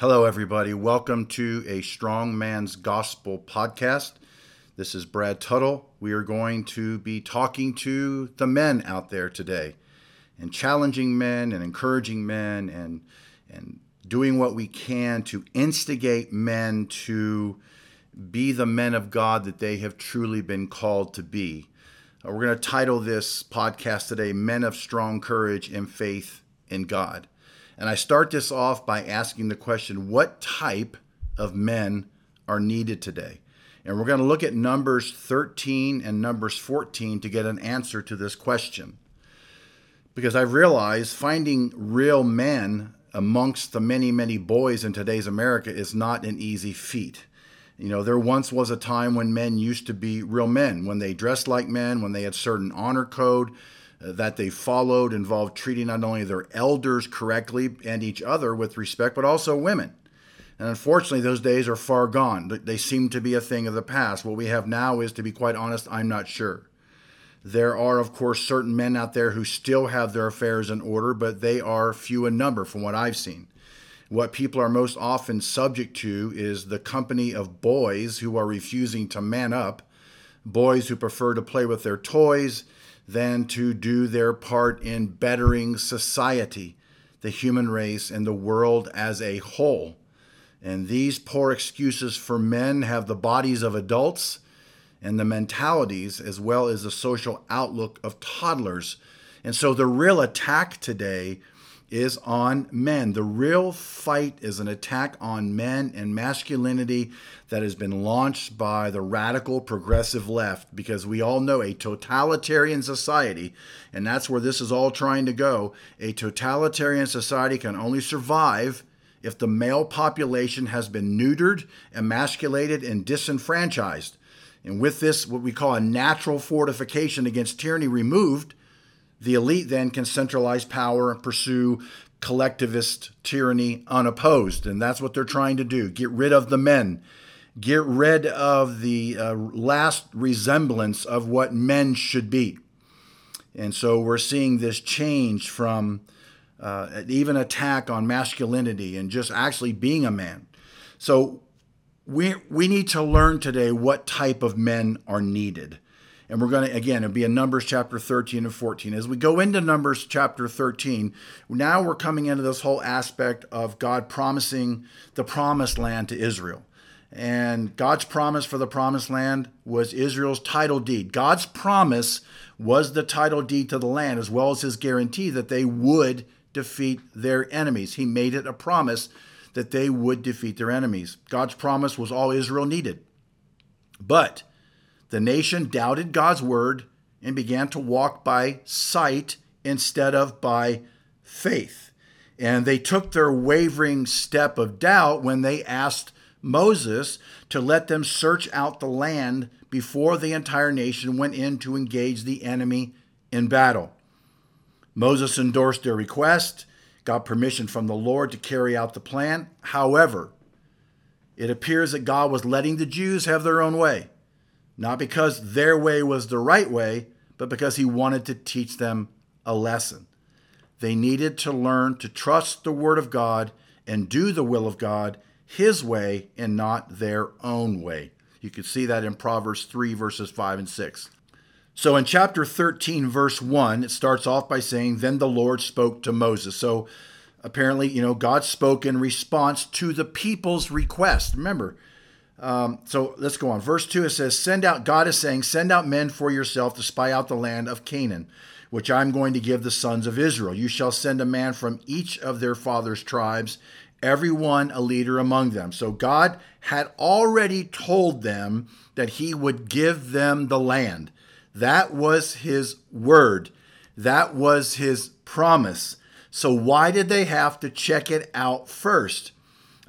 Hello, everybody. Welcome to a Strong Man's Gospel podcast. This is Brad Tuttle. We are going to be talking to the men out there today and challenging men and encouraging men and, and doing what we can to instigate men to be the men of God that they have truly been called to be. Uh, we're going to title this podcast today Men of Strong Courage and Faith in God. And I start this off by asking the question what type of men are needed today? And we're going to look at Numbers 13 and Numbers 14 to get an answer to this question. Because I've realized finding real men amongst the many, many boys in today's America is not an easy feat. You know, there once was a time when men used to be real men, when they dressed like men, when they had certain honor code, that they followed involved treating not only their elders correctly and each other with respect, but also women. And unfortunately, those days are far gone. They seem to be a thing of the past. What we have now is, to be quite honest, I'm not sure. There are, of course, certain men out there who still have their affairs in order, but they are few in number from what I've seen. What people are most often subject to is the company of boys who are refusing to man up, boys who prefer to play with their toys than to do their part in bettering society, the human race, and the world as a whole. And these poor excuses for men have the bodies of adults and the mentalities as well as the social outlook of toddlers. And so the real attack today is on men. The real fight is an attack on men and masculinity that has been launched by the radical progressive left because we all know a totalitarian society, and that's where this is all trying to go. A totalitarian society can only survive if the male population has been neutered, emasculated, and disenfranchised. And with this, what we call a natural fortification against tyranny removed, the elite then can centralize power and pursue collectivist tyranny unopposed. And that's what they're trying to do get rid of the men, get rid of the uh, last resemblance of what men should be. And so we're seeing this change from uh, even attack on masculinity and just actually being a man. So we, we need to learn today what type of men are needed. And we're going to, again, it'll be in Numbers chapter 13 and 14. As we go into Numbers chapter 13, now we're coming into this whole aspect of God promising the promised land to Israel. And God's promise for the promised land was Israel's title deed. God's promise was the title deed to the land, as well as his guarantee that they would defeat their enemies. He made it a promise that they would defeat their enemies. God's promise was all Israel needed. But the nation doubted God's word and began to walk by sight instead of by faith. And they took their wavering step of doubt when they asked Moses to let them search out the land before the entire nation went in to engage the enemy in battle. Moses endorsed their request, got permission from the Lord to carry out the plan. However, it appears that God was letting the Jews have their own way not because their way was the right way, but because he wanted to teach them a lesson. They needed to learn to trust the Word of God and do the will of God His way and not their own way. You can see that in Proverbs 3, verses 5 and 6. So in chapter 13, verse 1, it starts off by saying, Then the Lord spoke to Moses. So apparently, you know, God spoke in response to the people's request. Remember, um, so let's go on. Verse 2 it says, Send out, God is saying, Send out men for yourself to spy out the land of Canaan, which I'm going to give the sons of Israel. You shall send a man from each of their father's tribes, every one a leader among them. So God had already told them that he would give them the land. That was his word, that was his promise. So why did they have to check it out first?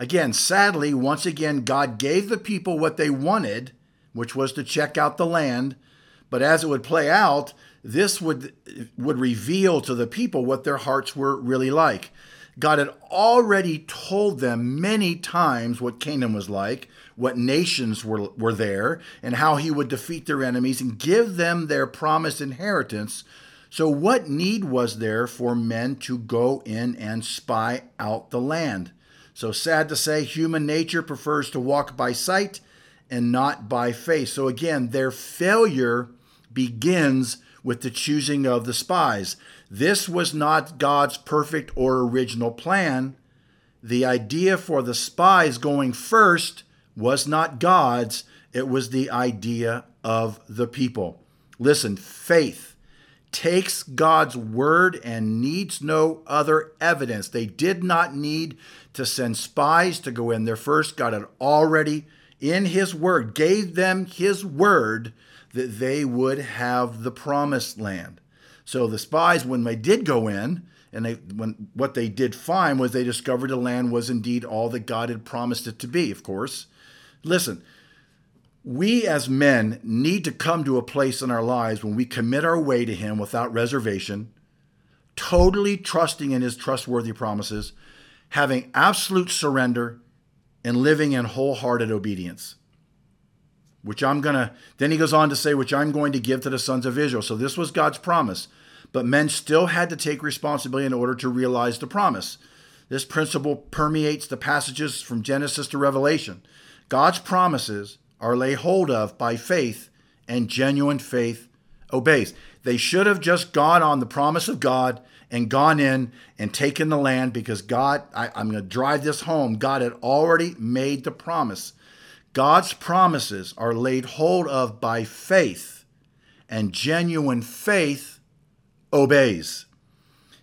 Again, sadly, once again, God gave the people what they wanted, which was to check out the land. But as it would play out, this would, would reveal to the people what their hearts were really like. God had already told them many times what Canaan was like, what nations were, were there, and how he would defeat their enemies and give them their promised inheritance. So, what need was there for men to go in and spy out the land? So sad to say, human nature prefers to walk by sight and not by faith. So again, their failure begins with the choosing of the spies. This was not God's perfect or original plan. The idea for the spies going first was not God's, it was the idea of the people. Listen, faith takes God's word and needs no other evidence. They did not need to send spies to go in there first. God had already, in His word, gave them His word that they would have the promised land. So the spies, when they did go in, and they when what they did find was they discovered the land was indeed all that God had promised it to be, of course. Listen, we as men need to come to a place in our lives when we commit our way to Him without reservation, totally trusting in His trustworthy promises, having absolute surrender, and living in wholehearted obedience. Which I'm going to, then he goes on to say, which I'm going to give to the sons of Israel. So this was God's promise. But men still had to take responsibility in order to realize the promise. This principle permeates the passages from Genesis to Revelation. God's promises are laid hold of by faith, and genuine faith obeys. They should have just gone on the promise of God and gone in and taken the land because God, I, am going to drive this home. God had already made the promise. God's promises are laid hold of by faith, and genuine faith obeys.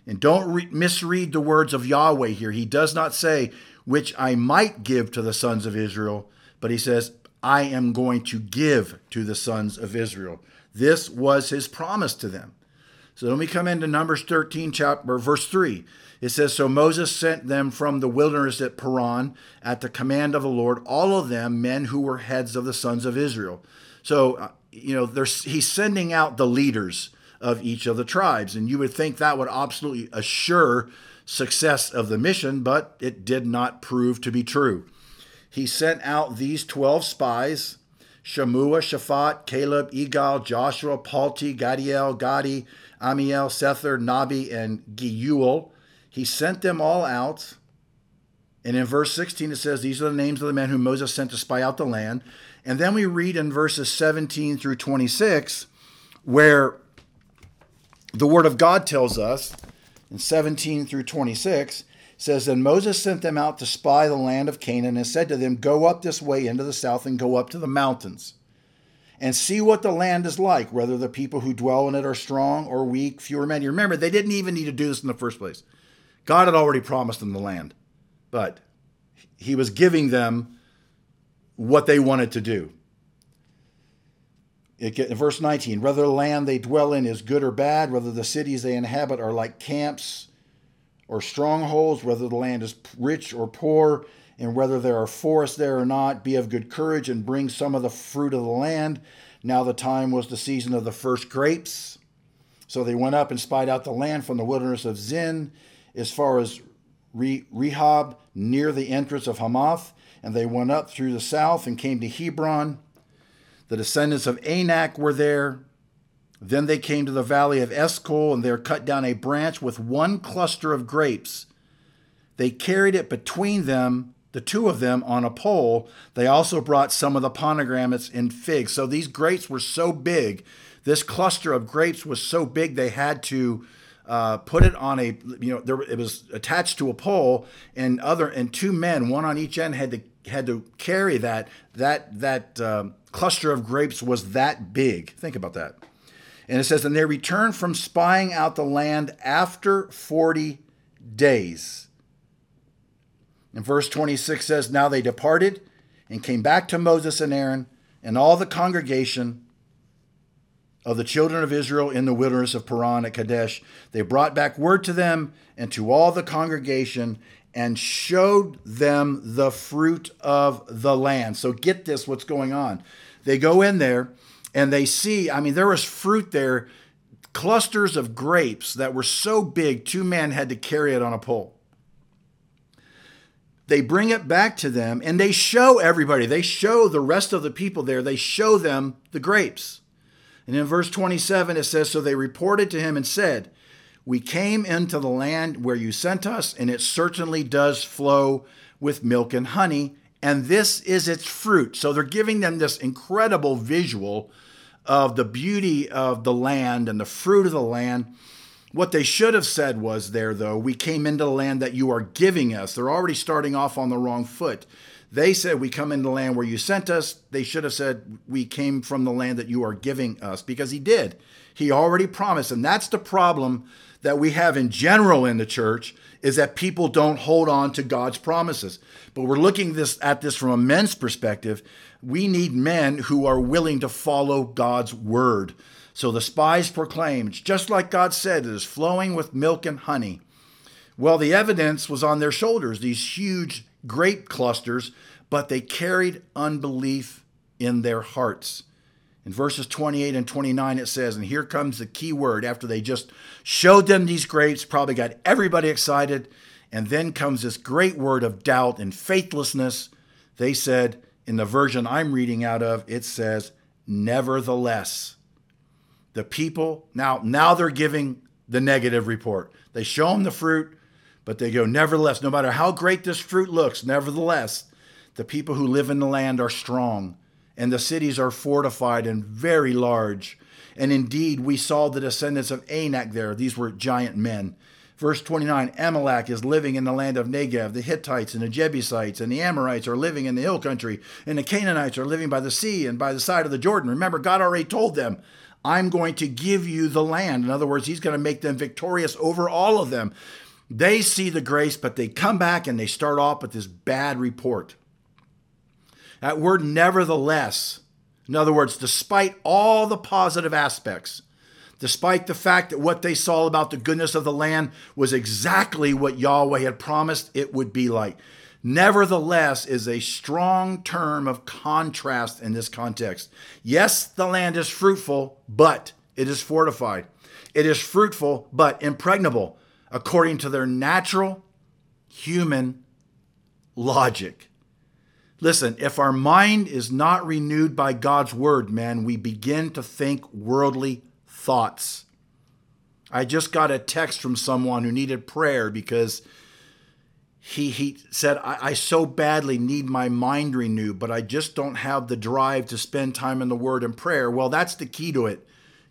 And don't re- misread the words of Yahweh here. He does not say, which I might give to the sons of Israel, but he says, I am going to give to the sons of Israel. This was his promise to them. So let me come into Numbers 13, chapter verse 3. It says, So Moses sent them from the wilderness at Paran at the command of the Lord, all of them men who were heads of the sons of Israel. So, uh, you know, he's sending out the leaders of each of the tribes. And you would think that would absolutely assure success of the mission, but it did not prove to be true he sent out these 12 spies Shammua, Shaphat, Caleb, Igal, Joshua, Palti, Gadiel, Gadi, Amiel, Sethur, Nahbi, and Geuel. He sent them all out. And in verse 16, it says, These are the names of the men whom Moses sent to spy out the land. And then we read in verses 17 through 26, where the word of God tells us, in 17 through 26, says, Then Moses sent them out to spy the land of Canaan and said to them, Go up this way into the south and go up to the mountains and see what the land is like, whether the people who dwell in it are strong or weak, fewer men. You remember, they didn't even need to do this in the first place. God had already promised them the land, but he was giving them what they wanted to do. It verse 19, whether the land they dwell in is good or bad, whether the cities they inhabit are like camps or strongholds, whether the land is rich or poor, and whether there are forests there or not. Be of good courage and bring some of the fruit of the land. Now the time was the season of the first grapes. So they went up and spied out the land from the wilderness of Zin as far as Rehob, near the entrance of Hamath. And they went up through the south and came to Hebron. The descendants of Anak were there. Then they came to the valley of Eshcol, and there cut down a branch with one cluster of grapes. They carried it between them, the two of them, on a pole. They also brought some of the pomegranates and figs. So these grapes were so big, this cluster of grapes was so big, they had to uh, put it on a, you know, there, it was attached to a pole, and other and two men, one on each end, had to had to carry that. That that um, cluster of grapes was that big. Think about that. And it says, And they returned from spying out the land after 40 days. And verse 26 says, Now they departed and came back to Moses and Aaron and all the congregation of the children of Israel in the wilderness of Paran at Kadesh. They brought back word to them and to all the congregation and showed them the fruit of the land. So get this what's going on. They go in there and they see, I mean, there was fruit there, clusters of grapes that were so big, two men had to carry it on a pole. They bring it back to them and they show everybody, they show the rest of the people there, they show them the grapes. And in verse 27, it says, So they reported to him and said, We came into the land where you sent us, and it certainly does flow with milk and honey, and this is its fruit. So they're giving them this incredible visual of the beauty of the land and the fruit of the land. What they should have said was there, though, we came into the land that you are giving us. They're already starting off on the wrong foot. They said, We come into the land where you sent us. They should have said, We came from the land that you are giving us, because he did. He already promised. And that's the problem that we have in general in the church is that people don't hold on to God's promises. But we're looking this at this from a men's perspective. We need men who are willing to follow God's word. So the spies proclaimed, just like God said, it is flowing with milk and honey. Well, the evidence was on their shoulders, these huge grape clusters, but they carried unbelief in their hearts. In verses 28 and 29, it says, and here comes the key word after they just showed them these grapes, probably got everybody excited, and then comes this great word of doubt and faithlessness. They said, in the version I'm reading out of, it says, nevertheless. The people, now, now they're giving the negative report. They show them the fruit, but they go, nevertheless, no matter how great this fruit looks, nevertheless, the people who live in the land are strong and the cities are fortified and very large. And indeed, we saw the descendants of Anak there. These were giant men. Verse 29 Amalek is living in the land of Negev. The Hittites and the Jebusites and the Amorites are living in the hill country. And the Canaanites are living by the sea and by the side of the Jordan. Remember, God already told them, I'm going to give you the land. In other words, He's going to make them victorious over all of them. They see the grace, but they come back and they start off with this bad report. That word nevertheless, in other words, despite all the positive aspects, despite the fact that what they saw about the goodness of the land was exactly what Yahweh had promised it would be like. Nevertheless, is a strong term of contrast in this context. Yes, the land is fruitful, but it is fortified. It is fruitful, but impregnable, according to their natural human logic. Listen, if our mind is not renewed by God's word, man, we begin to think worldly thoughts. I just got a text from someone who needed prayer because he, he said, I, I so badly need my mind renewed, but I just don't have the drive to spend time in the word and prayer. Well, that's the key to it.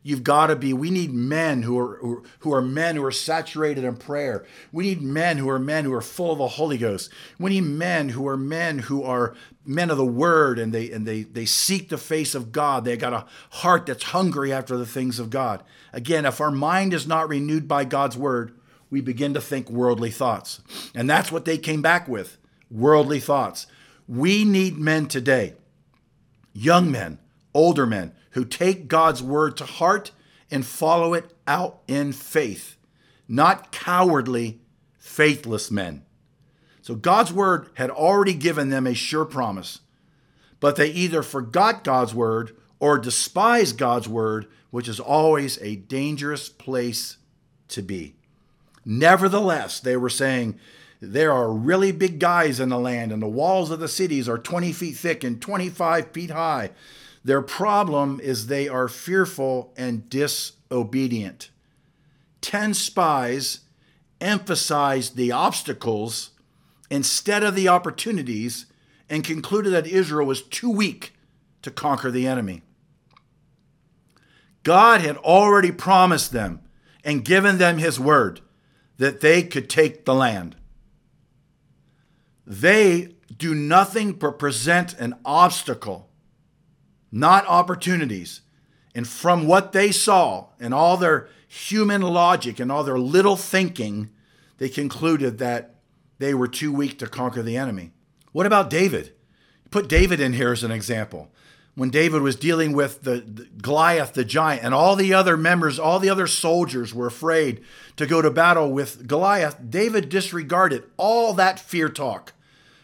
You've got to be. We need men who are who, are men who are saturated in prayer. We need men who are men who are full of the Holy Ghost. We need men who are men who are men of the Word and they and they they seek the face of God. They got a heart that's hungry after the things of God. Again, if our mind is not renewed by God's Word, we begin to think worldly thoughts, and that's what they came back with: worldly thoughts. We need men today, young men, older men who take God's word to heart and follow it out in faith, not cowardly, faithless men. So God's word had already given them a sure promise, but they either forgot God's word or despised God's word, which is always a dangerous place to be. Nevertheless, they were saying, there are really big guys in the land, and the walls of the cities are 20 feet thick and 25 feet high. Their problem is they are fearful and disobedient. Ten spies emphasized the obstacles instead of the opportunities and concluded that Israel was too weak to conquer the enemy. God had already promised them and given them his word that they could take the land. They do nothing but present an obstacle not opportunities. And from what they saw and all their human logic and all their little thinking, they concluded that they were too weak to conquer the enemy. What about David? Put David in here as an example. When David was dealing with the, the, Goliath, the giant, and all the other members, all the other soldiers were afraid to go to battle with Goliath, David disregarded all that fear talk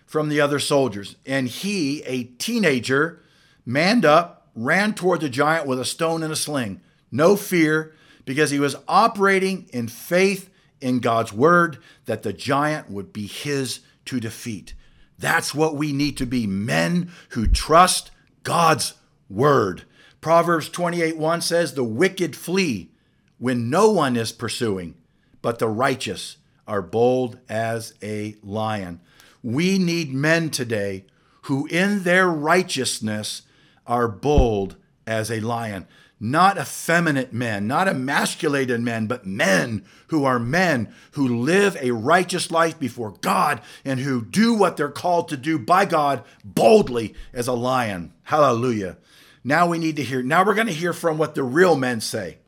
from the other soldiers. And he, a teenager, manned up, ran toward the giant with a stone and a sling. No fear, because he was operating in faith in God's word that the giant would be his to defeat. That's what we need to be men who trust God's word. Proverbs 28 1 says, The wicked flee when no one is pursuing, but the righteous are bold as a lion. We need men today who, in their righteousness, are bold as a lion. Not effeminate men, not emasculated men, but men who are men who live a righteous life before God and who do what they're called to do by God boldly as a lion. Hallelujah. Now we need to hear, now we're going to hear from what the real men say.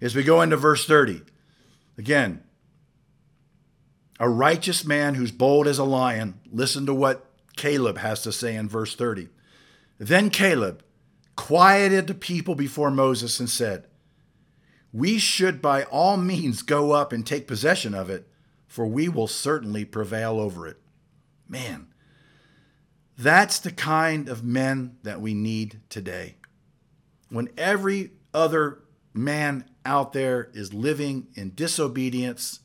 As we go into verse 30, again, a righteous man who's bold as a lion, listen to what Caleb has to say in verse 30. Then Caleb quieted the people before Moses and said, We should by all means go up and take possession of it, for we will certainly prevail over it. Man, that's the kind of men that we need today. When every other man out there is living in disobedience,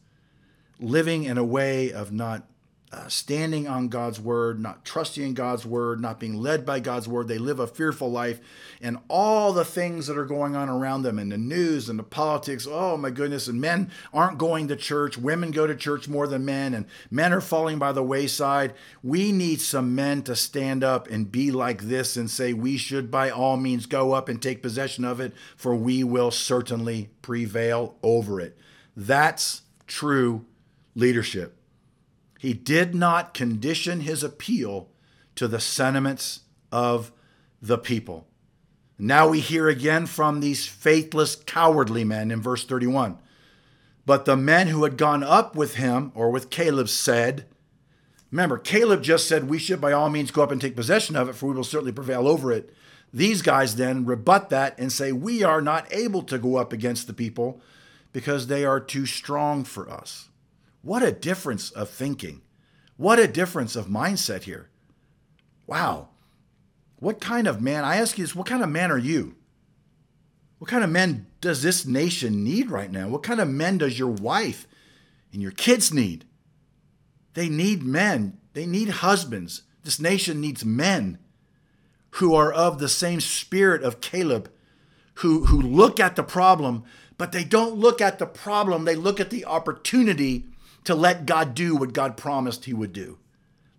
living in a way of not uh, standing on God's word, not trusting in God's word, not being led by God's word. They live a fearful life, and all the things that are going on around them, and the news and the politics. Oh my goodness! And men aren't going to church. Women go to church more than men, and men are falling by the wayside. We need some men to stand up and be like this and say, We should by all means go up and take possession of it, for we will certainly prevail over it. That's true leadership. He did not condition his appeal to the sentiments of the people. Now we hear again from these faithless, cowardly men in verse 31. But the men who had gone up with him, or with Caleb, said, Remember, Caleb just said, We should by all means go up and take possession of it, for we will certainly prevail over it. These guys then rebut that and say, We are not able to go up against the people because they are too strong for us. What a difference of thinking. What a difference of mindset here. Wow. What kind of man, I ask you this, what kind of man are you? What kind of men does this nation need right now? What kind of men does your wife and your kids need? They need men, they need husbands. This nation needs men who are of the same spirit of Caleb, who, who look at the problem, but they don't look at the problem, they look at the opportunity to let God do what God promised He would do.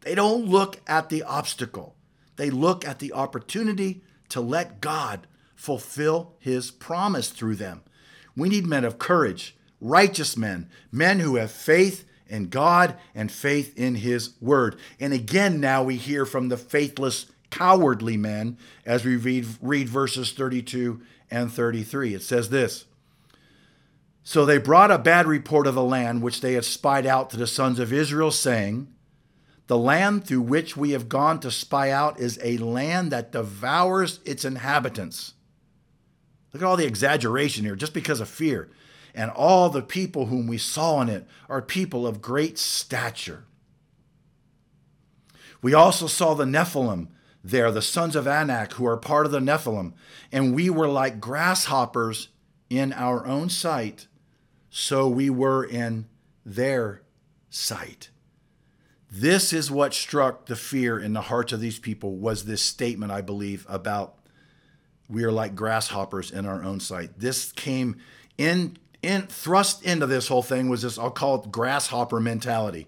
They don't look at the obstacle, they look at the opportunity to let God fulfill His promise through them. We need men of courage, righteous men, men who have faith in God and faith in His word. And again, now we hear from the faithless, cowardly men as we read, read verses 32 and 33. It says this. So they brought a bad report of the land which they had spied out to the sons of Israel, saying, The land through which we have gone to spy out is a land that devours its inhabitants. Look at all the exaggeration here, just because of fear. And all the people whom we saw in it are people of great stature. We also saw the Nephilim there, the sons of Anak, who are part of the Nephilim, and we were like grasshoppers in our own sight so we were in their sight. This is what struck the fear in the hearts of these people was this statement, I believe, about we are like grasshoppers in our own sight. This came in, in thrust into this whole thing was this, I'll call it grasshopper mentality.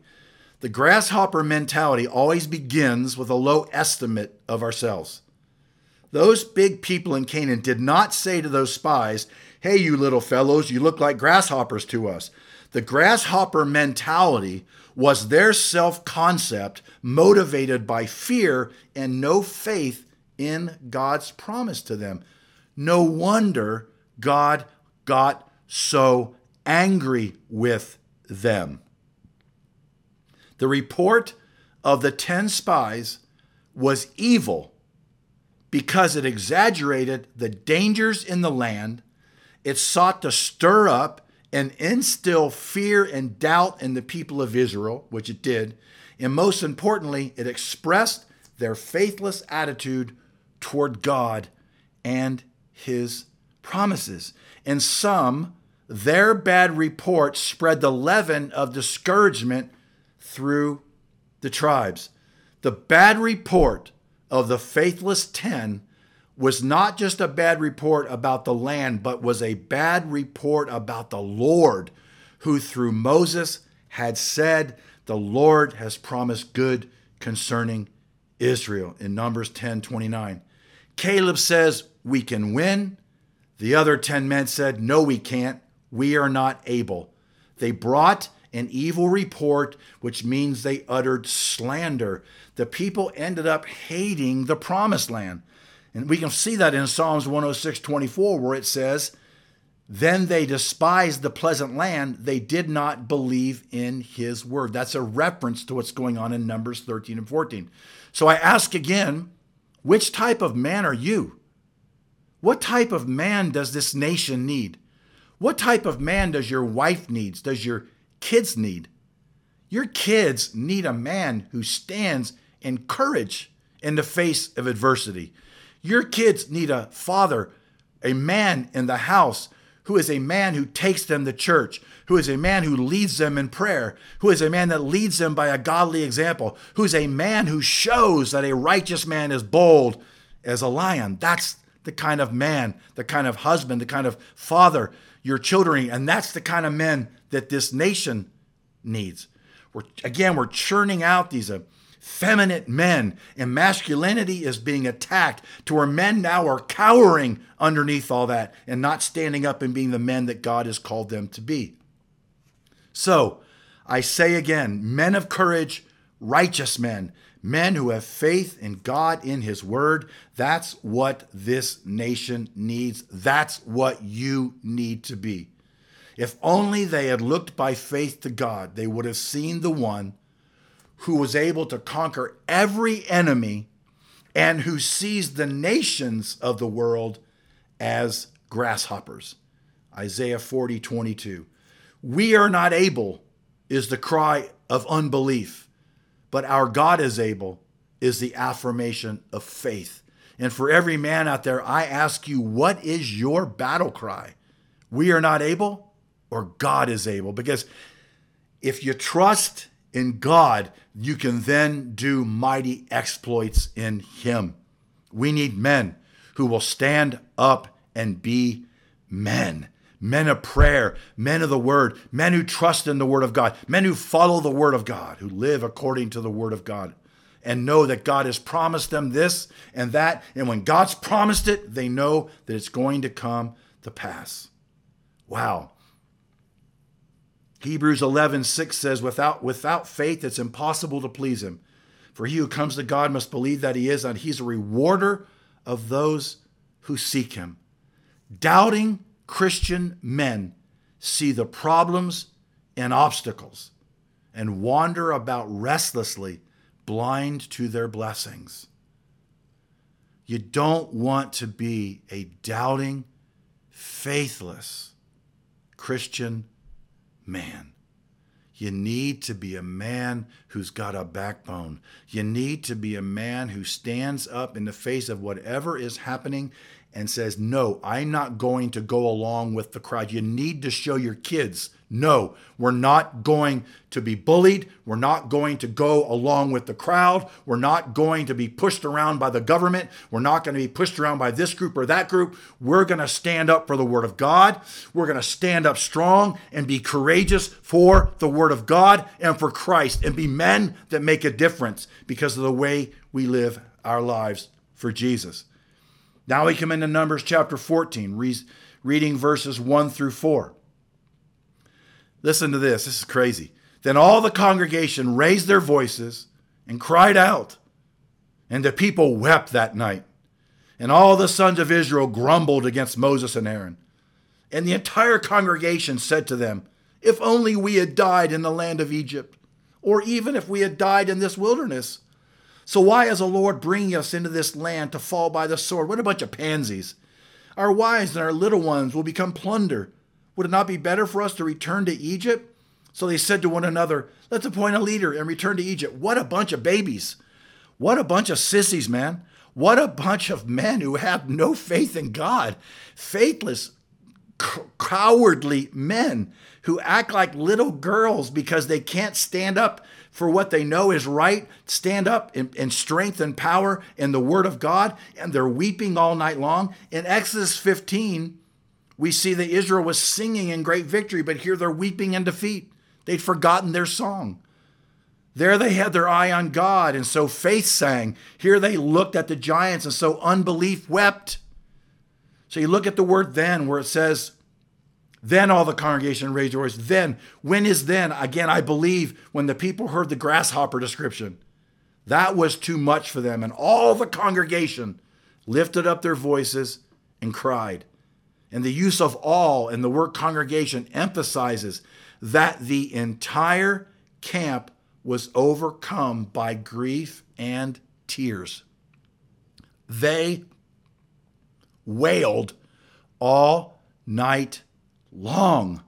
The grasshopper mentality always begins with a low estimate of ourselves. Those big people in Canaan did not say to those spies, Hey, you little fellows, you look like grasshoppers to us. The grasshopper mentality was their self concept motivated by fear and no faith in God's promise to them. No wonder God got so angry with them. The report of the 10 spies was evil because it exaggerated the dangers in the land it sought to stir up and instill fear and doubt in the people of Israel, which it did. And most importantly, it expressed their faithless attitude toward God and his promises. And some, their bad report spread the leaven of discouragement through the tribes. The bad report of the faithless ten was not just a bad report about the land, but was a bad report about the Lord who through Moses had said, The Lord has promised good concerning Israel in Numbers 10 29. Caleb says, We can win. The other 10 men said, No, we can't. We are not able. They brought an evil report, which means they uttered slander. The people ended up hating the promised land. And we can see that in Psalms 106 24, where it says, Then they despised the pleasant land. They did not believe in his word. That's a reference to what's going on in Numbers 13 and 14. So I ask again, which type of man are you? What type of man does this nation need? What type of man does your wife needs? Does your kids need? Your kids need a man who stands in courage in the face of adversity. Your kids need a father, a man in the house who is a man who takes them to church, who is a man who leads them in prayer, who is a man that leads them by a godly example, who is a man who shows that a righteous man is bold as a lion. That's the kind of man, the kind of husband, the kind of father your children, and that's the kind of men that this nation needs. We're, again, we're churning out these uh, feminine men, and masculinity is being attacked to where men now are cowering underneath all that and not standing up and being the men that God has called them to be. So, I say again, men of courage, righteous men, men who have faith in God, in His Word. That's what this nation needs. That's what you need to be. If only they had looked by faith to God, they would have seen the one who was able to conquer every enemy and who sees the nations of the world as grasshoppers. Isaiah 40, 22. We are not able, is the cry of unbelief but our God is able is the affirmation of faith. And for every man out there, I ask you, what is your battle cry? We are not able, or God is able? Because if you trust in God, you can then do mighty exploits in Him. We need men who will stand up and be men men of prayer, men of the word, men who trust in the word of God, men who follow the word of God, who live according to the word of God, and know that God has promised them this and that. And when God's promised it, they know that it's going to come to pass. Wow. Hebrews 11, 6 says, without, without faith, it's impossible to please him. For he who comes to God must believe that he is, and he's a rewarder of those who seek him. Doubting Christian men see the problems and obstacles and wander about restlessly, blind to their blessings. You don't want to be a doubting, faithless Christian man. You need to be a man who's got a backbone. You need to be a man who stands up in the face of whatever is happening and says, No, I'm not going to go along with the crowd. You need to show your kids, no, we're not going to be bullied. We're not going to go along with the crowd. We're not going to be pushed around by the government. We're not going to be pushed around by this group or that group. We're going to stand up for the Word of God. We're going to stand up strong and be courageous for the Word of God and for Christ and be men that make a difference because of the way we live our lives for Jesus. Now we come into Numbers chapter 14, re- reading verses 1 through 4. Listen to this. This is crazy. Then all the congregation raised their voices and cried out, and the people wept that night. And all the sons of Israel grumbled against Moses and Aaron. And the entire congregation said to them, If only we had died in the land of Egypt, or even if we had died in this wilderness. So why is the Lord bringing us into this land to fall by the sword? What a bunch of pansies. Our wives and our little ones will become plunder. Would it not be better for us to return to Egypt? So they said to one another, Let's appoint a leader and return to Egypt. What a bunch of babies. What a bunch of sissies, man. What a bunch of men who have no faith in God. Faithless, cowardly men who act like little girls because they can't stand up for what they know is right, stand up in, in, strength and power in the Word of God, and they're weeping all night long. In Exodus 15, we see that Israel was singing in great victory, but here they're weeping in defeat. They'd forgotten their song. There they had their eye on God, and so faith sang. Here they looked at the giants, and so unbelief wept. So you look at the word then, where it says, Then all the congregation raised their voice. Then, when is then? Again, I believe when the people heard the grasshopper description, that was too much for them. And all the congregation lifted up their voices and cried. And the use of all in the word congregation emphasizes that the entire camp was overcome by grief and tears. They wailed all night long.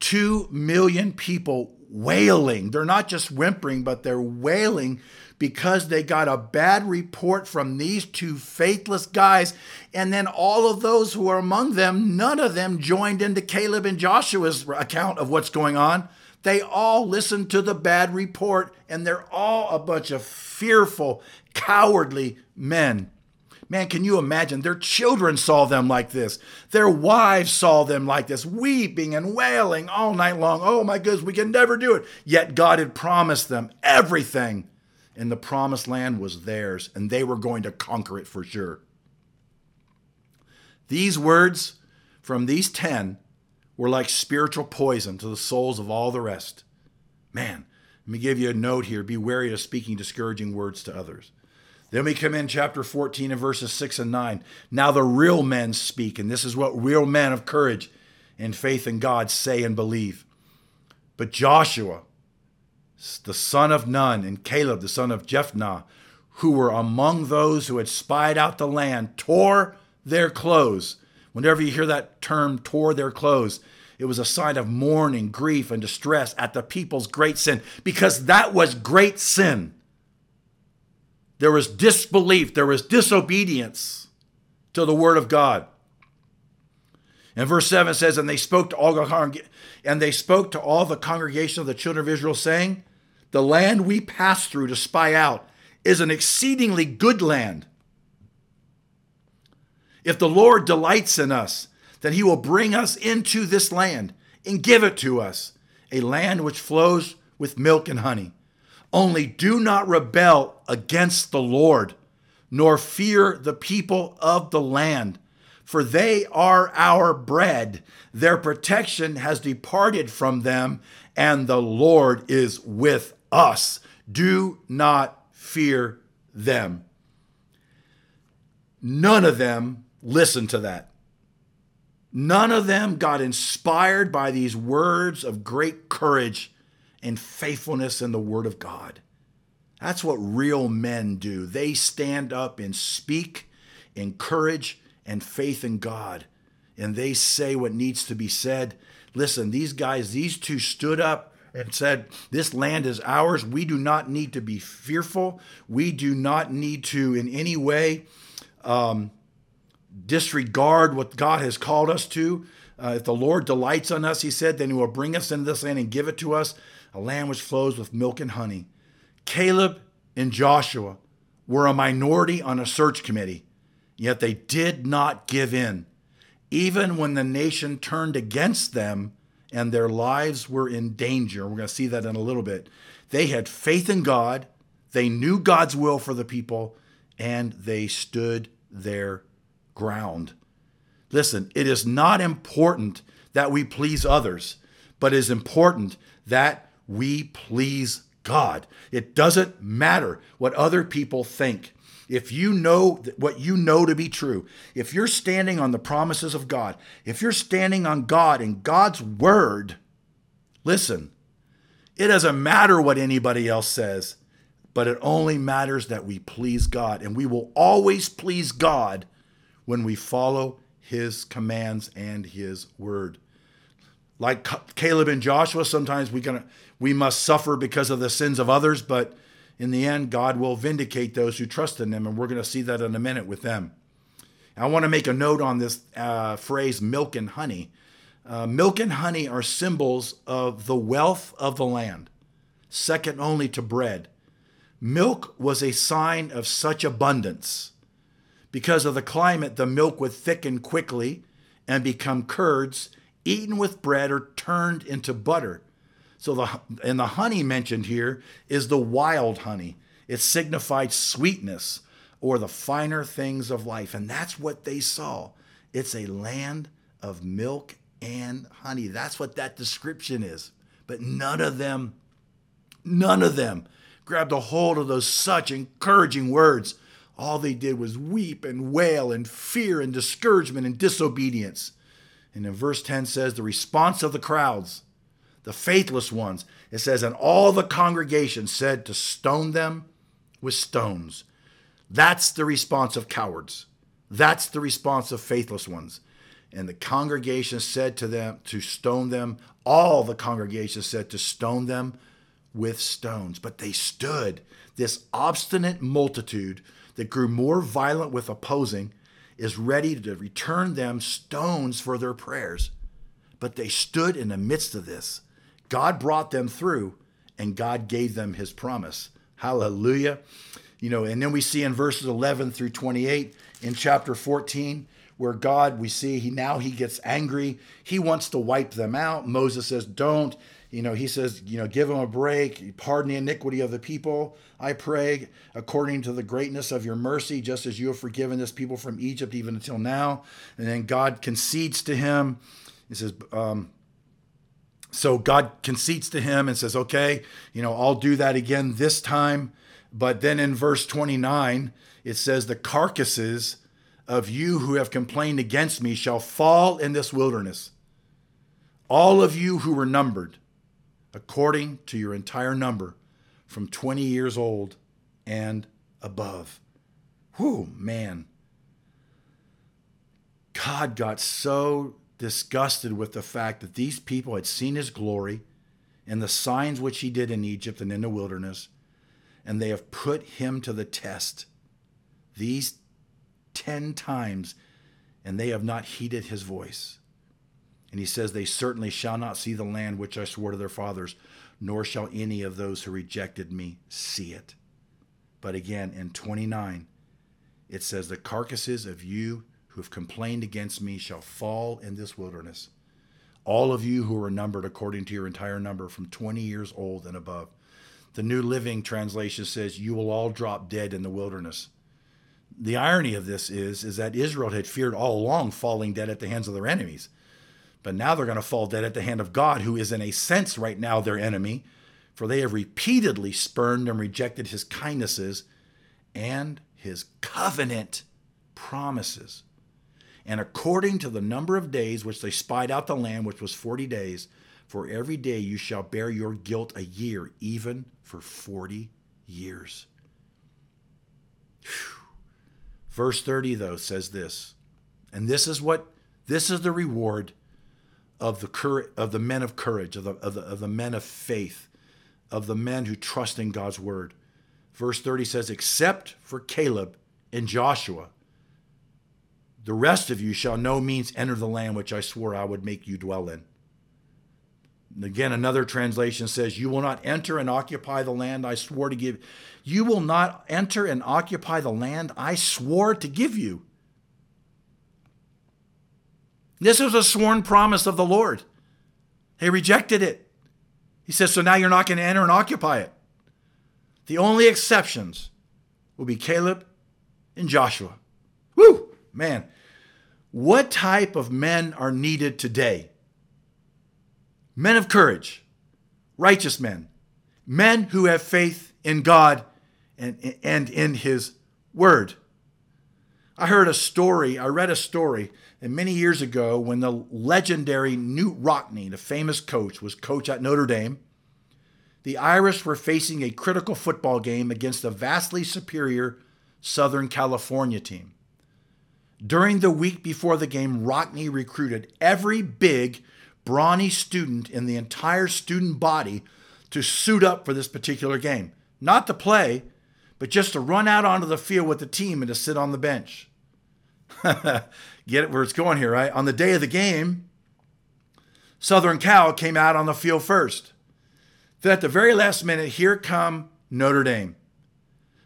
Two million people wailing. They're not just whimpering, but they're wailing because they got a bad report from these two faithless guys. And then all of those who are among them, none of them joined into Caleb and Joshua's account of what's going on. They all listened to the bad report, and they're all a bunch of fearful, cowardly men. Man, can you imagine? Their children saw them like this. Their wives saw them like this, weeping and wailing all night long. Oh my goodness, we can never do it. Yet God had promised them everything, and the promised land was theirs, and they were going to conquer it for sure. These words from these 10 were like spiritual poison to the souls of all the rest. Man, let me give you a note here. Be wary of speaking discouraging words to others. Then we come in chapter 14 and verses 6 and 9. Now the real men speak, and this is what real men of courage and faith in God say and believe. But Joshua, the son of Nun, and Caleb, the son of Jephunneh, who were among those who had spied out the land, tore their clothes. Whenever you hear that term, tore their clothes, it was a sign of mourning, grief, and distress at the people's great sin, because that was great sin. There was disbelief, there was disobedience to the word of God. And verse 7 says, And they spoke to all the and they spoke to all the congregation of the children of Israel, saying, The land we passed through to spy out is an exceedingly good land. If the Lord delights in us, then he will bring us into this land and give it to us, a land which flows with milk and honey. Only do not rebel against the Lord, nor fear the people of the land, for they are our bread. Their protection has departed from them, and the Lord is with us. Do not fear them. None of them listened to that. None of them got inspired by these words of great courage and faithfulness in the Word of God. That's what real men do. They stand up and speak in courage and faith in God, and they say what needs to be said. Listen, these guys, these two stood up and said, This land is ours. We do not need to be fearful. We do not need to, in any way, um, disregard what God has called us to. Uh, if the Lord delights on us, he said, then he will bring us into this land and give it to us a land which flows with milk and honey. Caleb and Joshua were a minority on a search committee, yet they did not give in. Even when the nation turned against them and their lives were in danger, we're going to see that in a little bit, they had faith in God, they knew God's will for the people, and they stood their ground. Listen, it is not important that we please others, but it is important that we please God. It doesn't matter what other people think. If you know what you know to be true, if you're standing on the promises of God, if you're standing on God and God's word, listen, it doesn't matter what anybody else says, but it only matters that we please God. And we will always please God when we follow his commands and his word. Like Caleb and Joshua, sometimes we're gonna we must suffer because of the sins of others, but in the end, God will vindicate those who trust in Him, and we're going to see that in a minute with them. I want to make a note on this uh, phrase milk and honey. Uh, milk and honey are symbols of the wealth of the land, second only to bread. Milk was a sign of such abundance. Because of the climate, the milk would thicken quickly and become curds, eaten with bread or turned into butter. So the and the honey mentioned here is the wild honey. It signified sweetness or the finer things of life, and that's what they saw. It's a land of milk and honey. That's what that description is. But none of them, none of them grabbed a hold of those such encouraging words. All they did was weep and wail and fear and discouragement and disobedience. And in verse 10 says, the response of the crowds, the faithless ones, it says, and all the congregation said to stone them with stones. That's the response of cowards. That's the response of faithless ones. And the congregation said to them to stone them. All the congregation said to stone them with stones. But they stood. This obstinate multitude that grew more violent with opposing is ready to return them stones for their prayers. But they stood in the midst of this. God brought them through, and God gave them his promise. Hallelujah. You know, and then we see in verses 11 through 28 in chapter 14 where God, we see he now he gets angry. He wants to wipe them out. Moses says, Don't. You know, he says, you know, give them a break, pardon the iniquity of the people, I pray, according to the greatness of your mercy, just as you have forgiven this people from Egypt even until now. And then God concedes to him. He says, um, so God concedes to him and says, okay, you know, I'll do that again this time. But then in verse 29, it says, the carcasses of you who have complained against me shall fall in this wilderness. All of you who were numbered, according to your entire number, from 20 years old and above. Whew, man. God got so disgusted with the fact that these people had seen his glory and the signs which he did in Egypt and in the wilderness, and they have put him to the test. These ten times, and they have not heeded his voice. And he says, They certainly shall not see the land which I swore to their fathers, nor shall any of those who rejected me see it. But again, in 29, it says, The carcasses of you who have complained against me shall fall in this wilderness. All of you who are numbered according to your entire number from 20 years old and above. The New Living Translation says, You will all drop dead in the wilderness the irony of this is is that Israel had feared all along falling dead at the hands of their enemies. But now they're going to fall dead at the hand of God, who is in a sense right now their enemy, for they have repeatedly spurned and rejected his kindnesses and his covenant promises. And according to the number of days which they spied out the land, which was 40 days, for every day you shall bear your guilt a year, even for 40 years. Whew. Verse 30 though says this. And this is what this is the reward of the courage, of the men of courage, of the, of the, of the men of faith, of the men who trust in God's word. Verse 30 says, Except for Caleb and Joshua, the rest of you shall no means enter the land which I swore I would make you dwell in. Again, another translation says, You will not enter and occupy the land I swore to give. You will not enter and occupy the land I swore to give you. This was a sworn promise of the Lord. He rejected it. He says, So now you're not going to enter and occupy it. The only exceptions will be Caleb and Joshua. Woo! Man, what type of men are needed today? men of courage, righteous men, men who have faith in God and, and in His Word. I heard a story, I read a story many years ago when the legendary Knute Rockne, the famous coach, was coach at Notre Dame. The Irish were facing a critical football game against a vastly superior Southern California team. During the week before the game, Rockne recruited every big brawny student in the entire student body to suit up for this particular game. Not to play, but just to run out onto the field with the team and to sit on the bench. Get it where it's going here, right? On the day of the game, Southern Cal came out on the field first. Then at the very last minute, here come Notre Dame.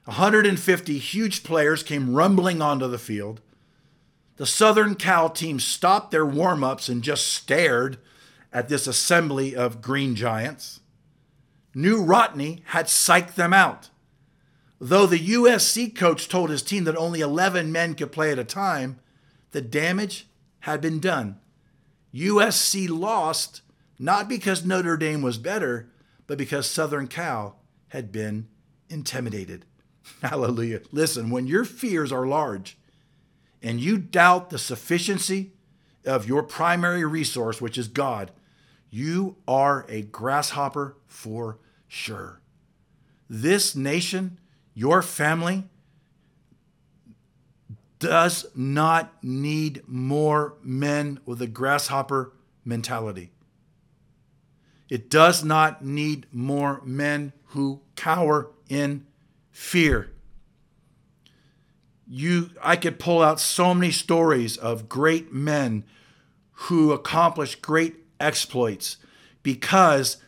150 huge players came rumbling onto the field. The Southern Cal team stopped their warm ups and just stared at this assembly of green giants. Knute Rockne had psyched them out. Though the USC coach told his team that only 11 men could play at a time, the damage had been done. USC lost not because Notre Dame was better, but because Southern Cal had been intimidated. Hallelujah. Listen, when your fears are large and you doubt the sufficiency of your primary resource, which is God, you are a grasshopper for sure. This nation, your family, does not need more men with a grasshopper mentality. It does not need more men who cower in fear. You I could pull out so many stories of great men who accomplished great exploits because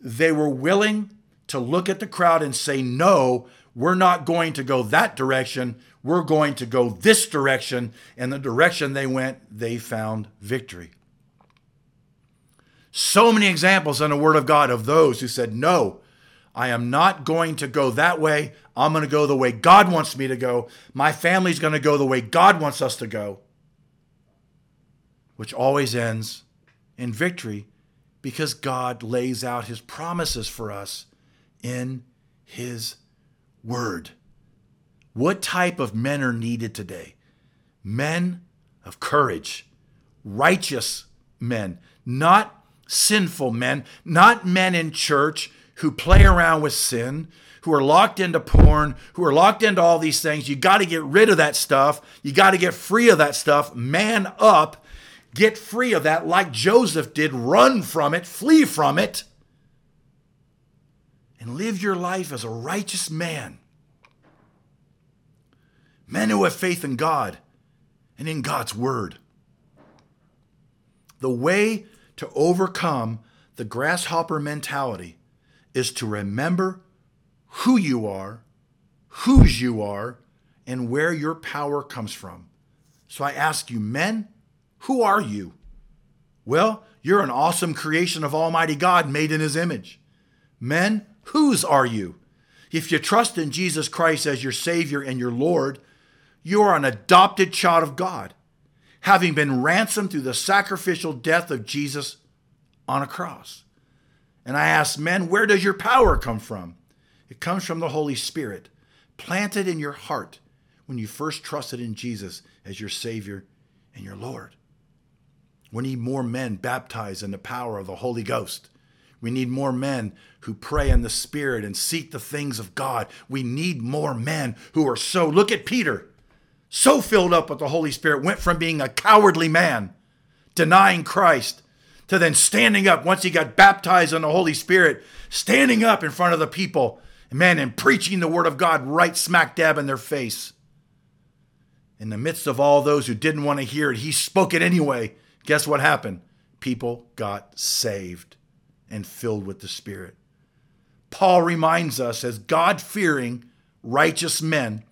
they were willing to look at the crowd and say, No, we're not going to go that direction. We're going to go this direction. And the direction they went, they found victory. So many examples in the Word of God of those who said, No, I am not going to go that way. I'm going to go the way God wants me to go. My family's going to go the way God wants us to go, which always ends in victory because God lays out his promises for us in his word. What type of men are needed today? Men of courage, righteous men, not sinful men, not men in church who play around with sin, who are locked into porn, who are locked into all these things. You got to get rid of that stuff. You got to get free of that stuff. Man up Get free of that like Joseph did. Run from it, flee from it, and live your life as a righteous man. Men who have faith in God and in God's word. The way to overcome the grasshopper mentality is to remember who you are, whose you are, and where your power comes from. So I ask you, men, who are you? Well, you're an awesome creation of Almighty God made in His image. Men, whose are you? If you trust in Jesus Christ as your Savior and your Lord, you are an adopted child of God, having been ransomed through the sacrificial death of Jesus on a cross. And I ask men, where does your power come from? It comes from the Holy Spirit, planted in your heart when you first trusted in Jesus as your Savior and your Lord. We need more men baptized in the power of the Holy Ghost. We need more men who pray in the Spirit and seek the things of God. We need more men who are so, look at Peter, so filled up with the Holy Spirit, went from being a cowardly man, denying Christ, to then standing up once he got baptized in the Holy Spirit, standing up in front of the people, man, and preaching the Word of God right smack dab in their face. In the midst of all those who didn't want to hear it, he spoke it anyway Guess what happened? People got saved and filled with the Spirit. Paul reminds us, as God fearing, righteous men,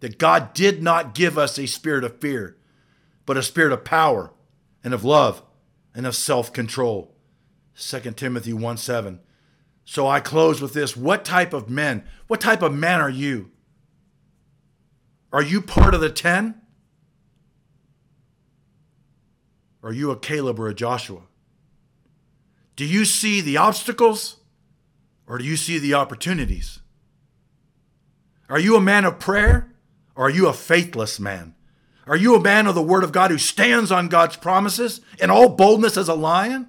that God did not give us a spirit of fear, but a spirit of power and of love and of self control. 2 Timothy 1 7. So I close with this. What type of men? What type of man are you? Are you part of the 10? Are you a Caleb or a Joshua? Do you see the obstacles or do you see the opportunities? Are you a man of prayer or are you a faithless man? Are you a man of the Word of God who stands on God's promises in all boldness as a lion?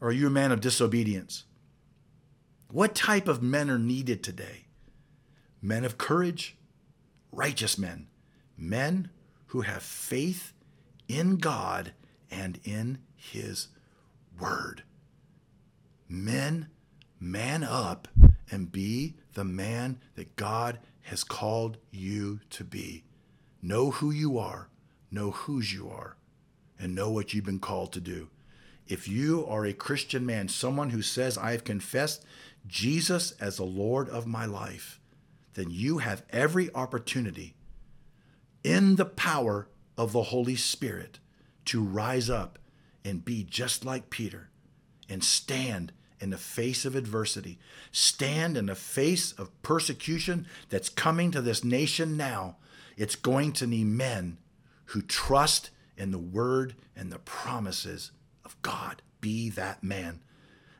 Or are you a man of disobedience? What type of men are needed today? Men of courage, righteous men, men who have faith in God and in his word. Men, man up and be the man that God has called you to be. Know who you are, know whose you are, and know what you've been called to do. If you are a Christian man, someone who says, I have confessed Jesus as the Lord of my life, then you have every opportunity in the power of the Holy Spirit to rise up and be just like Peter and stand in the face of adversity, stand in the face of persecution that's coming to this nation now. It's going to need men who trust in the word and the promises of God. Be that man.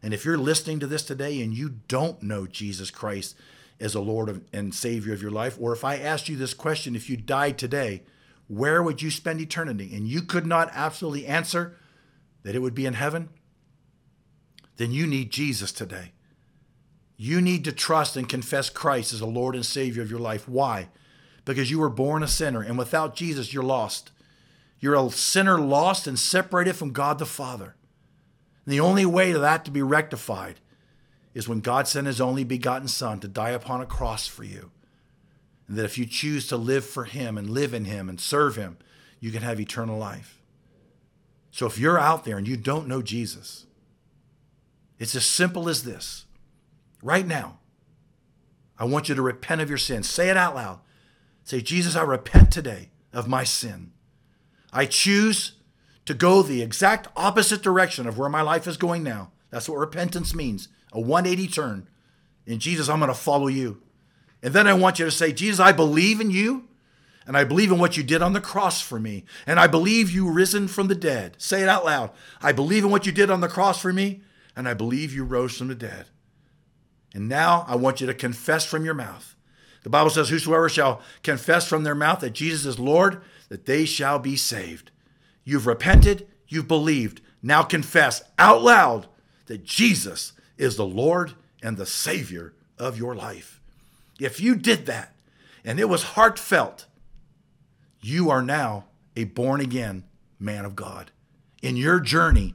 And if you're listening to this today and you don't know Jesus Christ as a Lord and Savior of your life, or if I asked you this question, if you died today, where would you spend eternity? And you could not absolutely answer that it would be in heaven, then you need Jesus today. You need to trust and confess Christ as a Lord and Savior of your life. Why? Because you were born a sinner, and without Jesus, you're lost. You're a sinner lost and separated from God the Father. And the only way to that to be rectified is when God sent his only begotten Son to die upon a cross for you. And that if you choose to live for him and live in him and serve him, you can have eternal life. So if you're out there and you don't know Jesus, it's as simple as this. Right now, I want you to repent of your sins. Say it out loud. Say, Jesus, I repent today of my sin. I choose to go the exact opposite direction of where my life is going now. That's what repentance means a 180 turn. And Jesus, I'm going to follow you. And then I want you to say, Jesus, I believe in you. And I believe in what you did on the cross for me. And I believe you risen from the dead. Say it out loud. I believe in what you did on the cross for me. And I believe you rose from the dead. And now I want you to confess from your mouth. The Bible says, Whosoever shall confess from their mouth that Jesus is Lord, that they shall be saved. You've repented, you've believed. Now confess out loud that Jesus is the Lord and the Savior of your life. If you did that and it was heartfelt, you are now a born again man of God. In your journey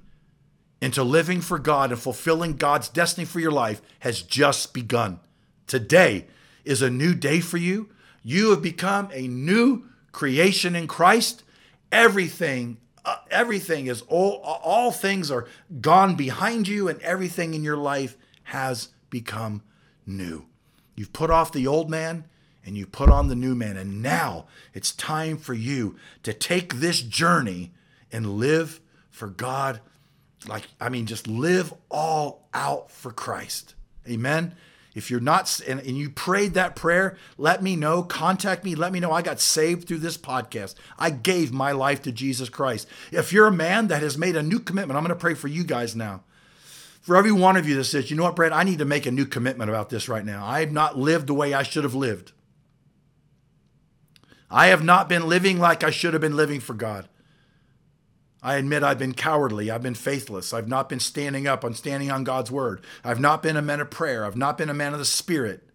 into living for God and fulfilling God's destiny for your life has just begun. Today is a new day for you. You have become a new creation in Christ. Everything uh, everything is all all things are gone behind you and everything in your life has become new. You've put off the old man and you put on the new man and now it's time for you to take this journey and live for God like I mean just live all out for Christ. Amen. If you're not, and, and you prayed that prayer, let me know. Contact me. Let me know I got saved through this podcast. I gave my life to Jesus Christ. If you're a man that has made a new commitment, I'm going to pray for you guys now. For every one of you that says, you know what, Brad, I need to make a new commitment about this right now. I have not lived the way I should have lived. I have not been living like I should have been living for God. I admit I've been cowardly. I've been faithless. I've not been standing up I'm standing on God's word. I've not been a man of prayer. I've not been a man of the spirit.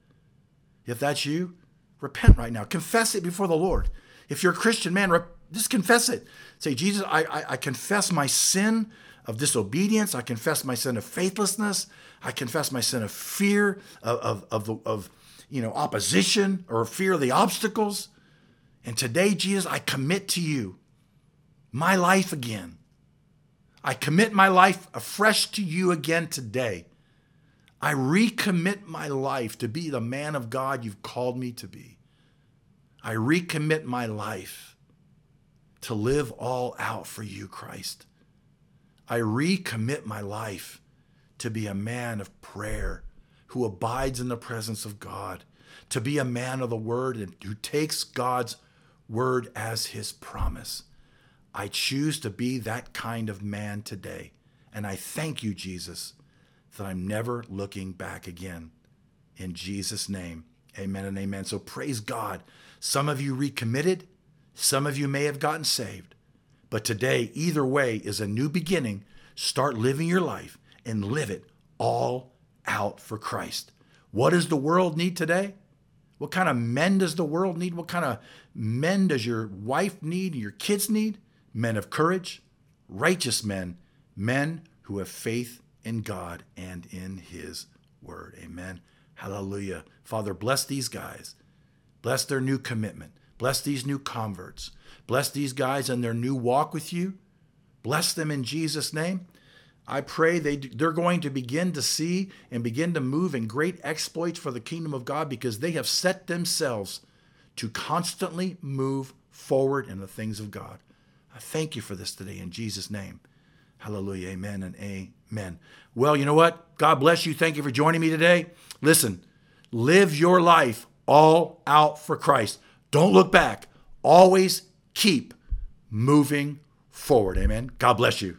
If that's you, repent right now. Confess it before the Lord. If you're a Christian man, just confess it. Say, Jesus, I, I, I confess my sin of disobedience. I confess my sin of faithlessness. I confess my sin of fear, of, of, of, of you know, opposition or fear of the obstacles. And today, Jesus, I commit to you my life again. I commit my life afresh to you again today. I recommit my life to be the man of God you've called me to be. I recommit my life to live all out for you, Christ. I recommit my life to be a man of prayer who abides in the presence of God, to be a man of the word and who takes God's word as his promise. I choose to be that kind of man today. And I thank you, Jesus, that I'm never looking back again. In Jesus' name, amen and amen. So praise God. Some of you recommitted, some of you may have gotten saved. But today, either way, is a new beginning. Start living your life and live it all out for Christ. What does the world need today? What kind of men does the world need? What kind of men does your wife need? Your kids need? Men of courage, righteous men, men who have faith in God and in His word. Amen. Hallelujah. Father, bless these guys. Bless their new commitment. Bless these new converts. Bless these guys and their new walk with you. Bless them in Jesus' name. I pray they, they're going to begin to see and begin to move in great exploits for the kingdom of God because they have set themselves to constantly move forward in the things of God. I thank you for this today in Jesus' name. Hallelujah. Amen and amen. Well, you know what? God bless you. Thank you for joining me today. Listen, live your life all out for Christ. Don't look back. Always keep moving forward. Amen. God bless you.